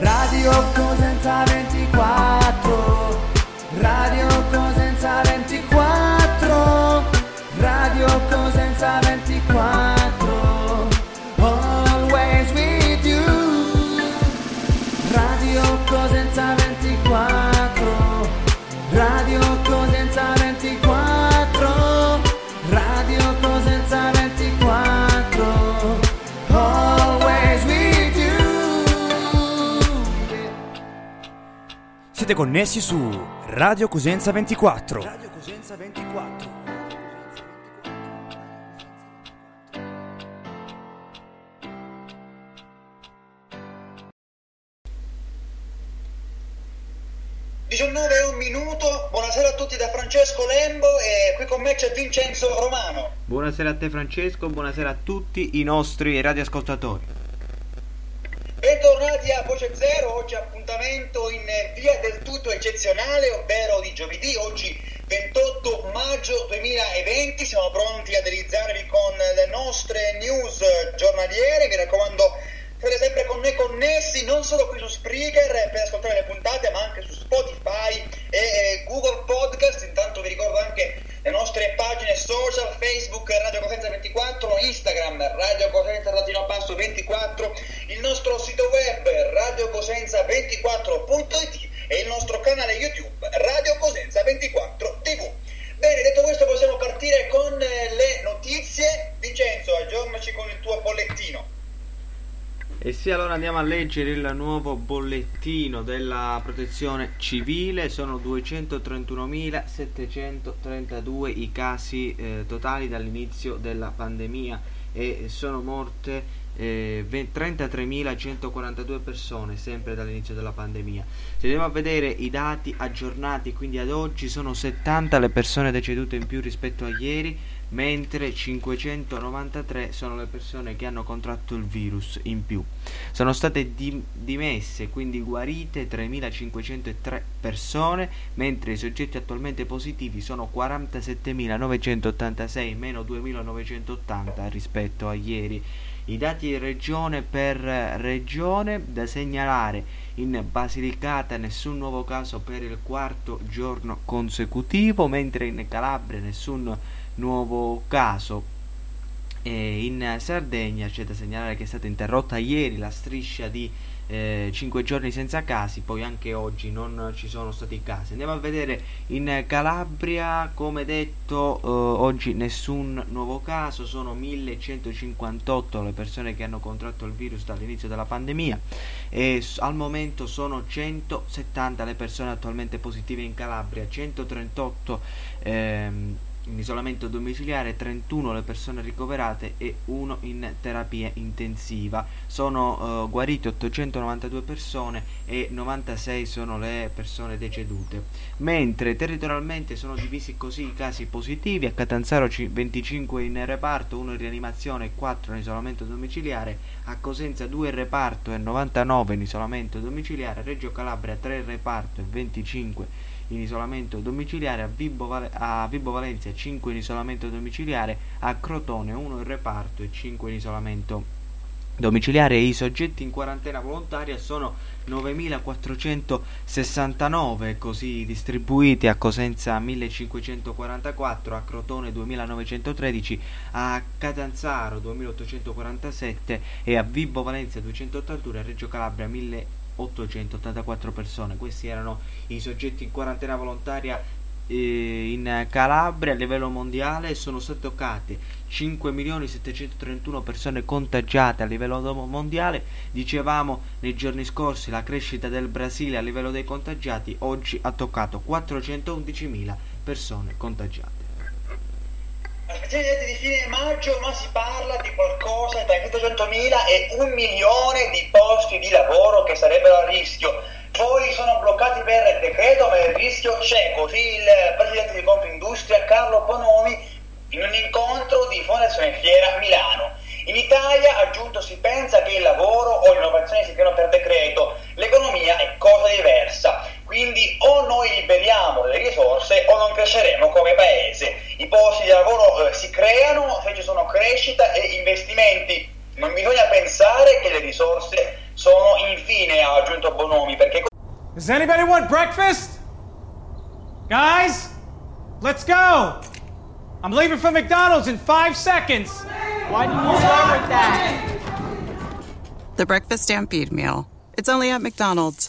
Radio Cosenza 24 Radio Cosenza 24 Radio Cosenza 24 Siete connessi su Radio Cosenza 24. Radio Cosenza 24. 19 e un minuto, buonasera a tutti da Francesco Lembo e qui con me c'è Vincenzo Romano. Buonasera a te Francesco, buonasera a tutti i nostri radioascoltatori. Bentornati a Voce Zero, oggi appuntamento in via del tutto eccezionale, ovvero di giovedì, oggi 28 maggio 2020, siamo pronti a deliziarvi con le nostre news giornaliere, mi raccomando siete sempre con noi connessi, non solo qui su Spreaker per ascoltare le puntate, ma anche su Spotify e Google Podcast. Intanto vi ricordo anche le nostre pagine social, Facebook Radio Cosenza 24, Instagram Radio Cosenza Latino Basso 24, il nostro sito web radiocosenza24.it e il nostro canale YouTube Radio Cosenza 24 TV. Bene, detto questo possiamo partire con eh, le notizie. Vincenzo, aggiornaci con il tuo bollettino. E sì, allora andiamo a leggere il nuovo bollettino della protezione civile, sono 231.732 i casi eh, totali dall'inizio della pandemia e sono morte eh, 33.142 persone sempre dall'inizio della pandemia. Se andiamo a vedere i dati aggiornati, quindi ad oggi sono 70 le persone decedute in più rispetto a ieri, mentre 593 sono le persone che hanno contratto il virus in più. Sono state dim- dimesse, quindi guarite 3503 persone, mentre i soggetti attualmente positivi sono 47.986 meno 2.980 rispetto a ieri. I dati regione per regione da segnalare in Basilicata nessun nuovo caso per il quarto giorno consecutivo, mentre in Calabria nessun nuovo caso. E in Sardegna c'è da segnalare che è stata interrotta ieri la striscia di eh, 5 giorni senza casi, poi anche oggi non ci sono stati casi. Andiamo a vedere in Calabria, come detto, eh, oggi nessun nuovo caso, sono 1158 le persone che hanno contratto il virus dall'inizio della pandemia e al momento sono 170 le persone attualmente positive in Calabria, 138 ehm, in isolamento domiciliare, 31 le persone ricoverate e 1 in terapia intensiva. Sono eh, guarite 892 persone e 96 sono le persone decedute. Mentre territorialmente sono divisi così i casi positivi, a Catanzaro ci- 25 in reparto, 1 in rianimazione e 4 in isolamento domiciliare, a Cosenza 2 in reparto e 99 in isolamento domiciliare, a Reggio Calabria 3 in reparto e 25 in isolamento domiciliare, a Vibo, a Vibo Valencia 5 in isolamento domiciliare, a Crotone 1 in reparto e 5 in isolamento domiciliare. I soggetti in quarantena volontaria sono 9.469 così distribuiti a Cosenza 1.544, a Crotone 2.913, a Catanzaro 2.847 e a Vibo Valencia 281 e a Reggio Calabria 1.884 persone. Questi erano i soggetti in quarantena volontaria eh, in Calabria a livello mondiale sono state toccate 5.731 persone contagiate a livello mondiale. Dicevamo nei giorni scorsi la crescita del Brasile a livello dei contagiati, oggi ha toccato 411.000 persone contagiate. Dati di fine maggio, ma si parla di qualcosa tra i 700.000 e un milione di posti di lavoro che sarebbero a rischio. Poi sono bloccati per decreto, ma il rischio c'è. Così il presidente di Confindustria, Carlo Bonomi, in un incontro di Fondazione Fiera Milano. In Italia, aggiunto, si pensa che il lavoro o l'innovazione si creano per decreto, l'economia è cosa diversa, quindi o noi liberiamo le risorse o non cresceremo come paese. I posti di lavoro eh, si creano se ci sono crescita e investimenti. Non bisogna pensare che le risorse sono infine, ha aggiunto Bonomi, perché Does anybody want breakfast? Guys, let's go! I'm leaving for McDonald's in five seconds. Why did you start with that? The Breakfast Stampede Meal. It's only at McDonald's,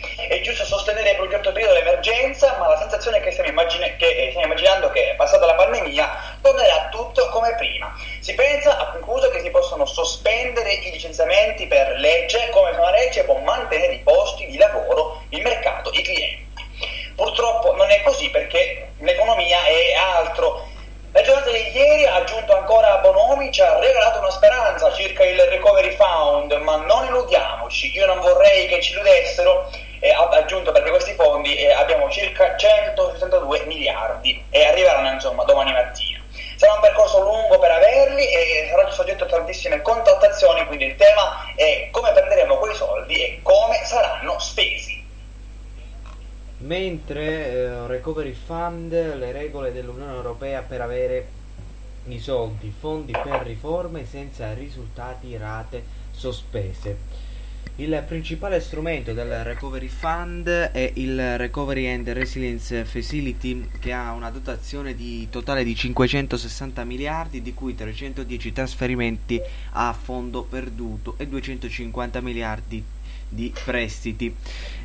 È giusto sostenere per un certo periodo l'emergenza, ma la sensazione è che stiamo, immagine- che, eh, stiamo immaginando che, passata la pandemia, tornerà tutto come prima. Si pensa, ha concluso, che si possono sospendere i licenziamenti per legge, come se una legge può mantenere i posti Recovery Fund, le regole dell'Unione Europea per avere i soldi, fondi per riforme senza risultati, rate sospese. Il principale strumento del Recovery Fund è il Recovery and Resilience Facility che ha una dotazione di totale di 560 miliardi di cui 310 trasferimenti a fondo perduto e 250 miliardi di prestiti.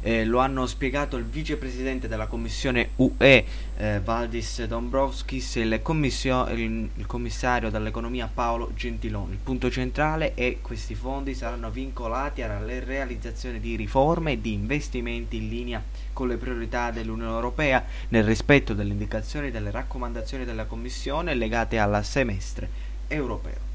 Eh, lo hanno spiegato il vicepresidente della Commissione UE eh, Valdis Dombrovskis e il, commisio- il- il commissario dell'economia Paolo Gentiloni. Il punto centrale è che questi fondi saranno vincolati alla realizzazione di riforme e di investimenti in linea con le priorità dell'Unione Europea nel rispetto delle indicazioni e delle raccomandazioni della Commissione legate al semestre europeo.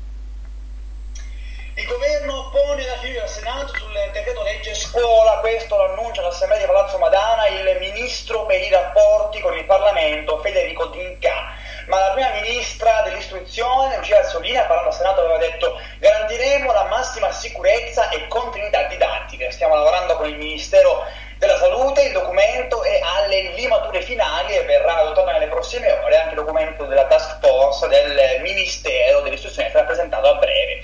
Il governo pone la fiducia al Senato sul decreto legge scuola, questo lo annuncia all'Assemblea di Palazzo Madana il ministro per i rapporti con il Parlamento Federico D'Inca. Ma la prima ministra dell'istruzione, Lucia Azzolina, parlando al Senato, aveva detto garantiremo la massima sicurezza e continuità didattica. Stiamo lavorando con il Ministero della Salute, il documento è alle limature finali e verrà adottato nelle prossime ore anche il documento della task force del Ministero dell'istruzione sarà presentato a breve.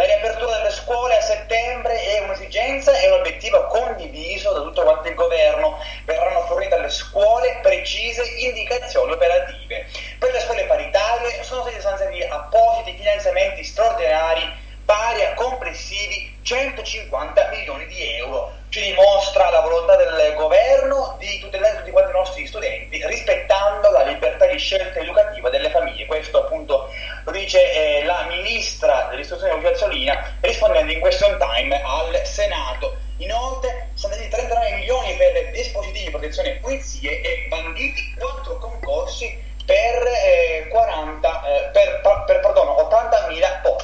La riapertura delle scuole a settembre è un'esigenza e un obiettivo condiviso da tutto quanto il governo. Verranno fornite alle scuole precise indicazioni operative. Per le scuole paritarie sono stati stanziati appositi finanziamenti straordinari pari a complessivi 150 milioni di euro. Ci dimostra la volontà del governo di tutelare tutti quanti i nostri studenti rispettando la libertà di scelta educativa delle famiglie. Questo appunto dice eh, la ministra dell'istruzione Lucia Azzolina rispondendo in question time al Senato. Inoltre sono stati 39 milioni per dispositivi di protezione e pulizie e banditi 4 concorsi per, eh, 40, eh, per, per perdono, 80.000 posti.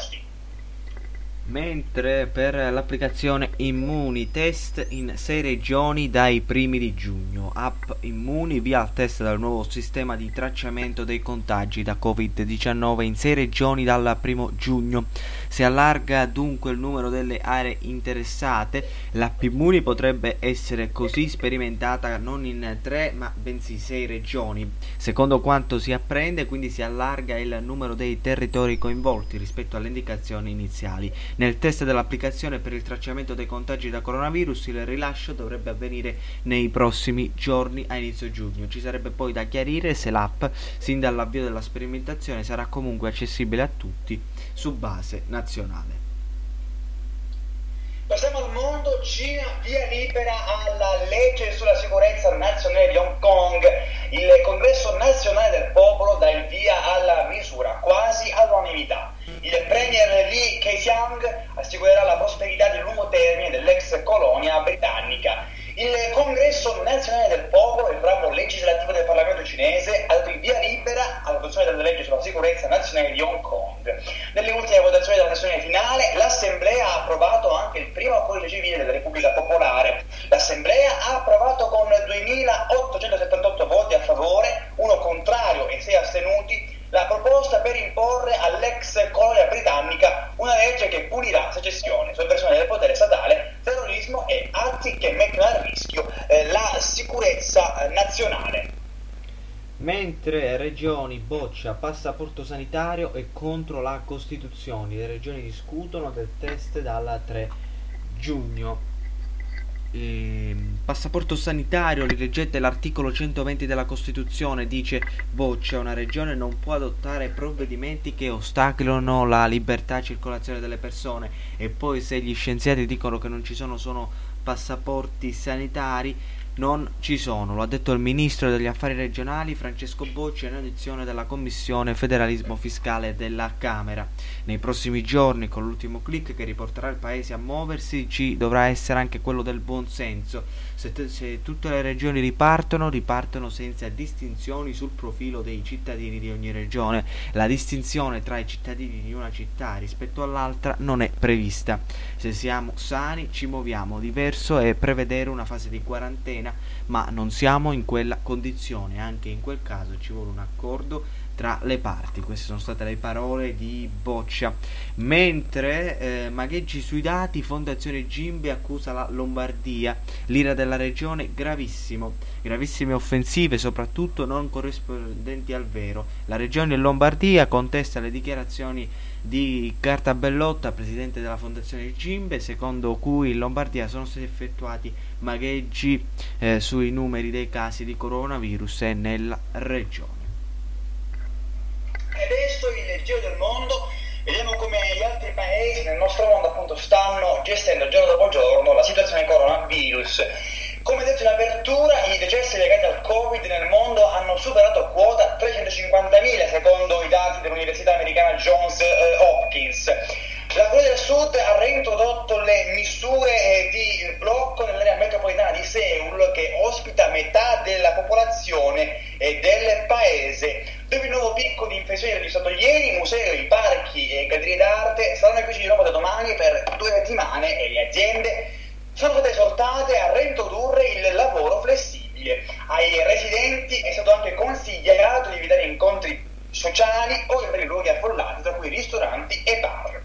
Mentre per l'applicazione Immuni test in 6 regioni dai primi di giugno, app Immuni via al test del nuovo sistema di tracciamento dei contagi da Covid-19 in 6 regioni dal primo giugno. Si allarga dunque il numero delle aree interessate, l'app Immuni potrebbe essere così sperimentata non in 3 ma bensì 6 regioni. Secondo quanto si apprende, quindi si allarga il numero dei territori coinvolti rispetto alle indicazioni iniziali. Nel test dell'applicazione per il tracciamento dei contagi da coronavirus il rilascio dovrebbe avvenire nei prossimi giorni a inizio giugno. Ci sarebbe poi da chiarire se l'app, sin dall'avvio della sperimentazione, sarà comunque accessibile a tutti su base nazionale. Per Passiamo al mondo, Cina via libera alla legge sulla sicurezza nazionale di Hong Kong. Il congresso nazionale del popolo dà il via alla misura quasi all'unanimità. Il premier Li Keqiang assicurerà la prosperità di lungo termine dell'ex colonia britannica. Il congresso nazionale del popolo, il ramo legislativo del Parlamento cinese, ha dato il via libera all'adozione della legge sulla sicurezza nazionale di Hong Kong. Nelle ultime votazioni della sessione finale, l'Assemblea ha approvato anche il primo codice civile regioni boccia passaporto sanitario e contro la Costituzione, le regioni discutono del test dal 3 giugno. Ehm, passaporto sanitario, rileggete l'articolo 120 della Costituzione, dice boccia, una regione non può adottare provvedimenti che ostacolano la libertà di circolazione delle persone e poi se gli scienziati dicono che non ci sono, sono passaporti sanitari, non ci sono, lo ha detto il ministro degli affari regionali Francesco Bocci in audizione della Commissione Federalismo Fiscale della Camera. Nei prossimi giorni, con l'ultimo clic che riporterà il Paese a muoversi, ci dovrà essere anche quello del buon senso. Se, t- se tutte le regioni ripartono, ripartono senza distinzioni sul profilo dei cittadini di ogni regione. La distinzione tra i cittadini di una città rispetto all'altra non è prevista. Se siamo sani ci muoviamo, diverso è prevedere una fase di quarantena ma non siamo in quella condizione, anche in quel caso ci vuole un accordo tra le parti. Queste sono state le parole di Boccia. Mentre eh, magheggi sui dati, Fondazione Gimbe accusa la Lombardia, l'ira della regione gravissimo, gravissime offensive soprattutto non corrispondenti al vero. La regione Lombardia contesta le dichiarazioni di Cartabellotta, presidente della Fondazione Gimbe, secondo cui in Lombardia sono stati effettuati magheggi eh, sui numeri dei casi di coronavirus nella regione. Adesso il giro del mondo, vediamo come gli altri paesi nel nostro mondo appunto stanno gestendo giorno dopo giorno la situazione coronavirus. Come detto in apertura, i decessi legati al Covid nel mondo hanno superato quota 350.000 secondo i dati dell'Università americana Johns Hopkins. La Corea del Sud ha reintrodotto le misure eh, di blocco nell'area metropolitana di Seoul che ospita metà della popolazione eh, del paese. Dove il nuovo picco di infezioni registrato ieri, i musei, i parchi e gallerie d'arte saranno chiusi di nuovo da domani per due settimane e le aziende sono state esortate a reintrodurre il lavoro flessibile. Ai residenti è stato anche consigliato di evitare incontri sociali o in luoghi affollati, tra cui ristoranti e bar.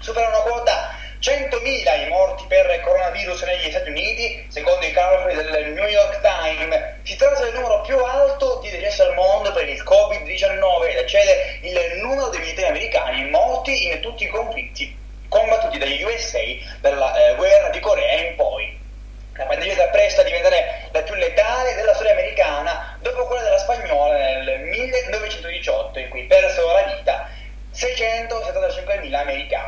Superano una quota 100.000 i morti per coronavirus negli Stati Uniti, secondo i calcoli del New York Times. Si tratta del numero più alto di decessi al mondo per il Covid-19 ed eccede il numero dei militari americani morti in tutti i conflitti combattuti dagli USA dalla eh, guerra di Corea in poi. La pandemia si appresta a diventare la più letale della storia americana dopo quella della spagnola nel 1918, in cui persero la vita 675.000 americani.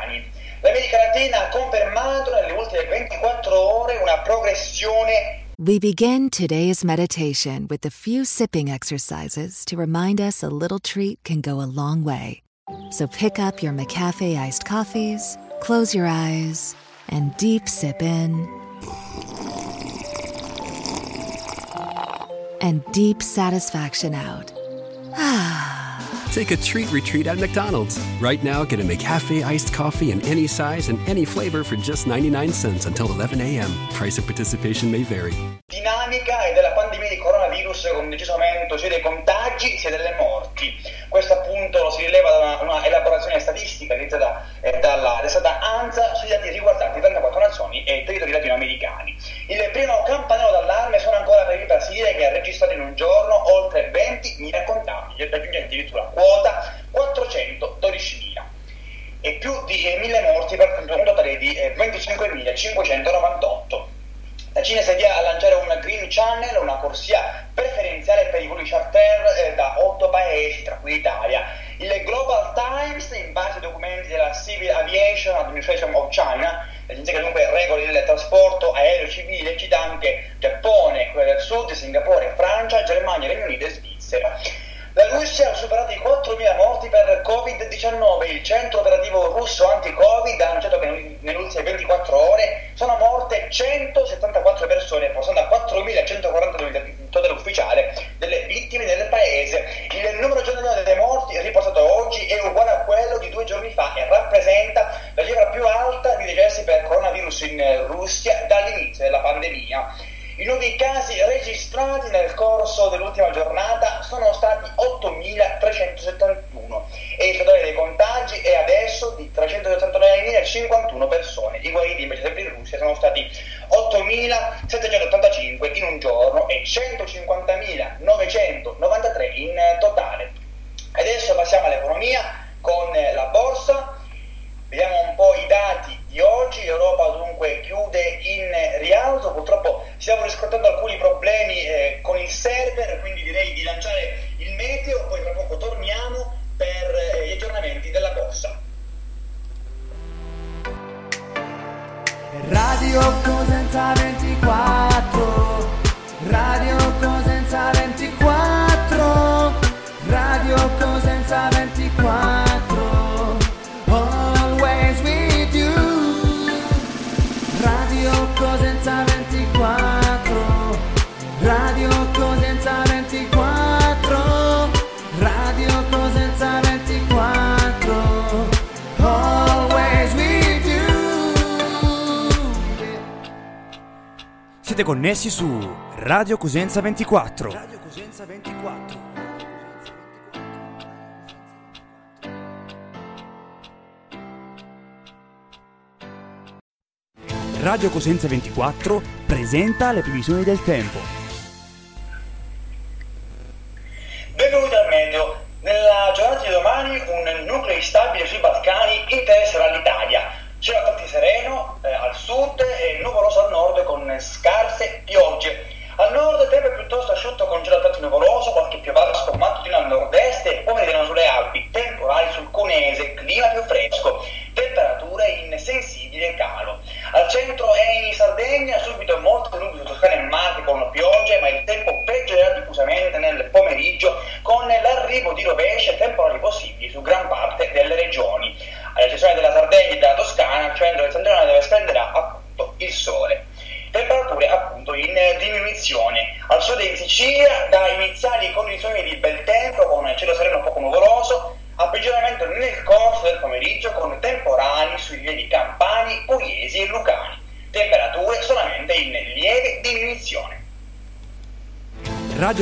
Ha confermato nelle ultime 24 ore una progressione We begin today's meditation with a few sipping exercises to remind us a little treat can go a long way. So pick up your McCafe iced coffees, close your eyes, and deep sip in. And deep satisfaction out. Ah. Take a treat retreat at McDonald's. Right now, get a McCafe iced coffee in any size and any flavor for just 99 cents until 11 a.m. Price of participation may vary. dinamica e della pandemia di coronavirus con deciso aumento sia dei contagi sia delle morti. Questo appunto lo si rileva da una, una elaborazione statistica realizzata eh, dalla ANSA sui dati riguardanti 34 nazioni e territori latinoamericani. 25.598. anti-Covid ha annunciato che nelle ultime 24 ore sono morte 174 persone, passando a 4.142 il totale ufficiale delle vittime nel paese. Il numero giornaliero dei morti riportato oggi è uguale a quello di due giorni fa e rappresenta la cifra più alta di decessi per coronavirus in Russia dall'inizio della pandemia. I nuovi casi registrati nel corso dell'ultima giornata stiamo riscontrando alcuni problemi eh, con il server, quindi direi di lanciare il meteo. Poi tra poco Siete connessi su Radio Cosenza 24. Radio Cosenza 24. Radio Cosenza 24 presenta le previsioni del tempo. Il tempo peggiorerà diffusamente nel pomeriggio con l'arrivo di rovesci e temporali possibili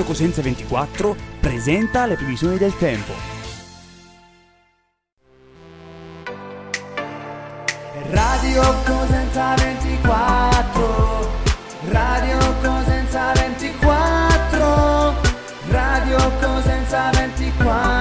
Radio Cosenza 24 presenta le previsioni del tempo. Radio Cosenza 24 Radio Cosenza 24 Radio Cosenza 24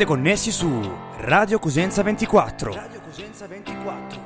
Siete connessi su Radio Cosenza 24. Radio Cosenza 24.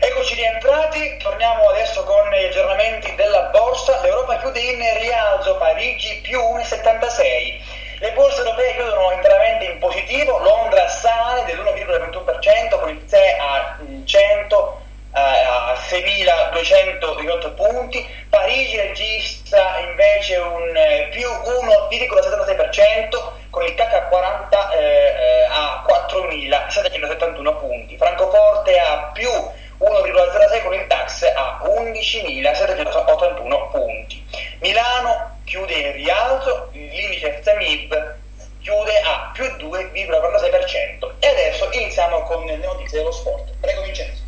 Eccoci rientrati, torniamo adesso con gli aggiornamenti della borsa. L'Europa chiude in rialzo, Parigi più 1,76. Le borse europee chiudono interamente in positivo, Londra sale dell'1,21% con il TSE a 100 eh, a 6.218 punti, Parigi registra invece un eh, più 1,76% con il CAC 40 eh, eh, a 4.771 punti, Francoforte a più 1,06 con il DAX a 11.781 punti. Milano chiude in rialzo, l'indice FTMIB chiude a più 2,46%. E adesso iniziamo con le notizie dello sport. Prego Vincenzo.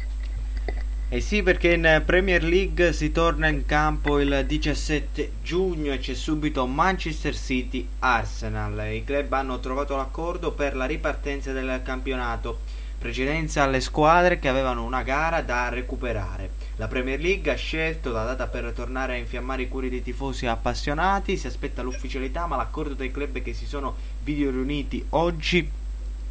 Eh sì, perché in Premier League si torna in campo il 17 giugno e c'è subito Manchester City Arsenal. I club hanno trovato l'accordo per la ripartenza del campionato. Precedenza alle squadre che avevano una gara da recuperare. La Premier League ha scelto la data per tornare a infiammare i cuori dei tifosi appassionati. Si aspetta l'ufficialità, ma l'accordo dei club che si sono video riuniti oggi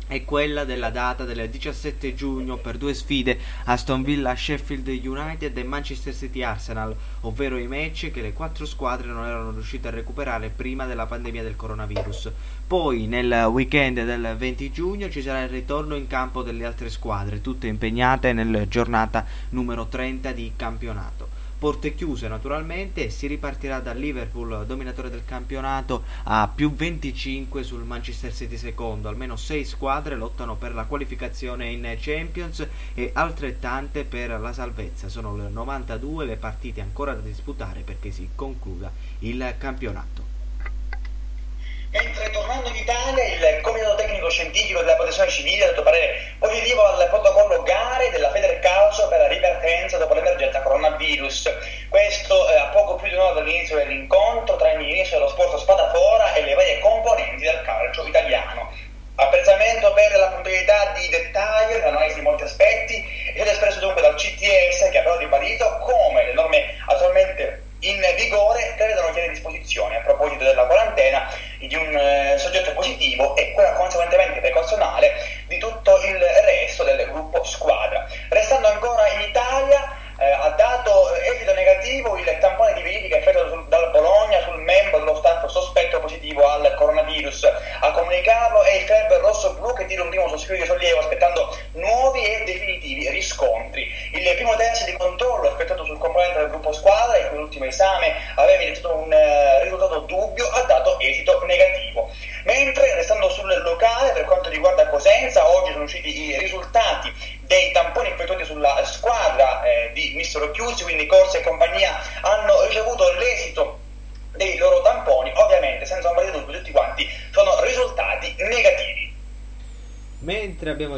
è quella della data del 17 giugno per due sfide Aston Villa Sheffield United e Manchester City Arsenal, ovvero i match che le quattro squadre non erano riuscite a recuperare prima della pandemia del coronavirus. Poi nel weekend del 20 giugno ci sarà il ritorno in campo delle altre squadre, tutte impegnate nella giornata numero 30 di campionato porte chiuse naturalmente e si ripartirà dal Liverpool dominatore del campionato a più 25 sul Manchester City secondo. Almeno 6 squadre lottano per la qualificazione in Champions e altrettante per la salvezza. Sono le 92 le partite ancora da disputare perché si concluda il campionato Mentre tornando in Italia il Comitato Tecnico Scientifico della Protezione Civile ha dato parere positivo al protocollo gare della Federcalcio per la ripartenza dopo l'emergenza coronavirus. Questo eh, a poco più di un'ora dall'inizio dell'incontro tra il Ministro dello Sport Spadafora e le varie componenti del calcio italiano. Apprezzamento per la puntualità di dettaglio nell'analisi di molti aspetti ed espresso dunque dal CTS che ha però ribadito come le norme attualmente in vigore prevedono chiare disposizioni a proposito della quarantena di un eh, soggetto positivo e quella conseguentemente precauzionale di tutto il resto del gruppo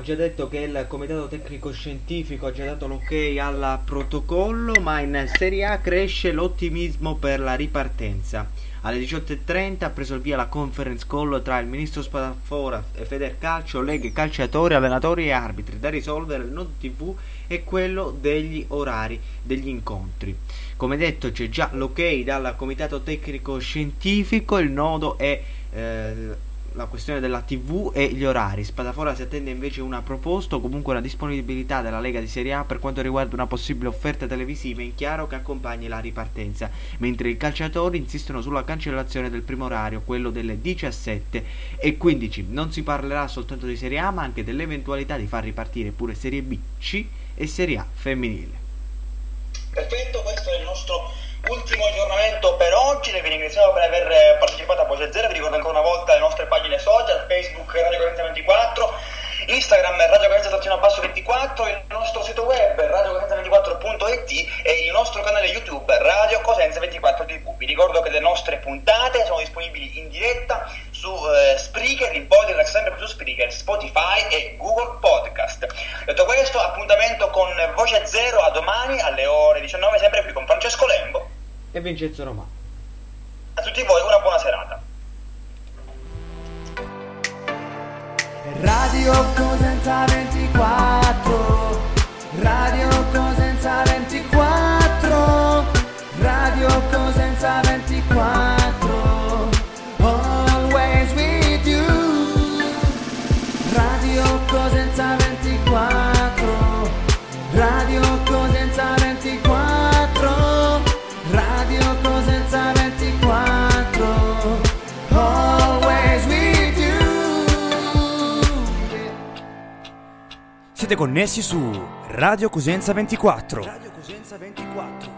già detto che il comitato tecnico scientifico ha già dato l'ok al protocollo, ma in Serie A cresce l'ottimismo per la ripartenza. Alle 18.30 ha preso il via la conference call tra il ministro Spadafora e Federcalcio, leghe calciatori, allenatori e arbitri da risolvere il nodo TV e quello degli orari degli incontri. Come detto c'è già l'ok dal comitato tecnico scientifico, il nodo è eh, la questione della TV e gli orari. Spadafora si attende invece una proposta o comunque una disponibilità della Lega di Serie A per quanto riguarda una possibile offerta televisiva in chiaro che accompagni la ripartenza, mentre i calciatori insistono sulla cancellazione del primo orario, quello delle 17 e 15. Non si parlerà soltanto di Serie A, ma anche dell'eventualità di far ripartire pure Serie B, C e Serie A femminile. Perfetto, questo è il nostro ultimo aggiornamento per oggi, vi ringraziamo per aver partecipato a Voce Zero, vi ricordo ancora una volta Facebook Radio 4024, Instagram Radio Cosenza Basso 24, il nostro sito web radiocosenza24.it e il nostro canale YouTube Radio Cosenza 24 TV. Vi ricordo che le nostre puntate sono disponibili in diretta su eh, Spreaker, in podcast sempre su Spreaker, Spotify e Google Podcast. Detto questo, appuntamento con Voce Zero a domani alle ore 19 sempre qui con Francesco Lembo e Vincenzo Romano. Siete connessi su Radio Cosenza 24. Radio Cosenza 24.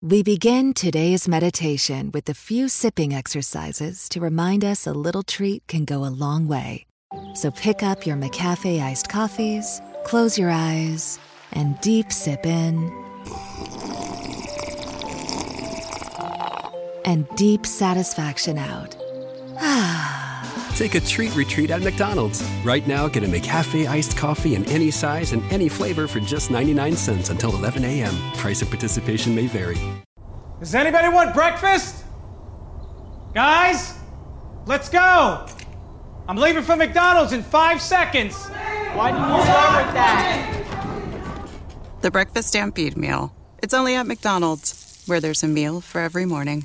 We begin today's meditation with a few sipping exercises to remind us a little treat can go a long way. So pick up your McCafe iced coffees, close your eyes, and deep sip in. And deep satisfaction out. Ah. Take a treat retreat at McDonald's. Right now, get a McCafe iced coffee in any size and any flavor for just 99 cents until 11 a.m. Price of participation may vary. Does anybody want breakfast? Guys, let's go. I'm leaving for McDonald's in five seconds. Why did you start with that? The Breakfast Stampede Meal. It's only at McDonald's, where there's a meal for every morning.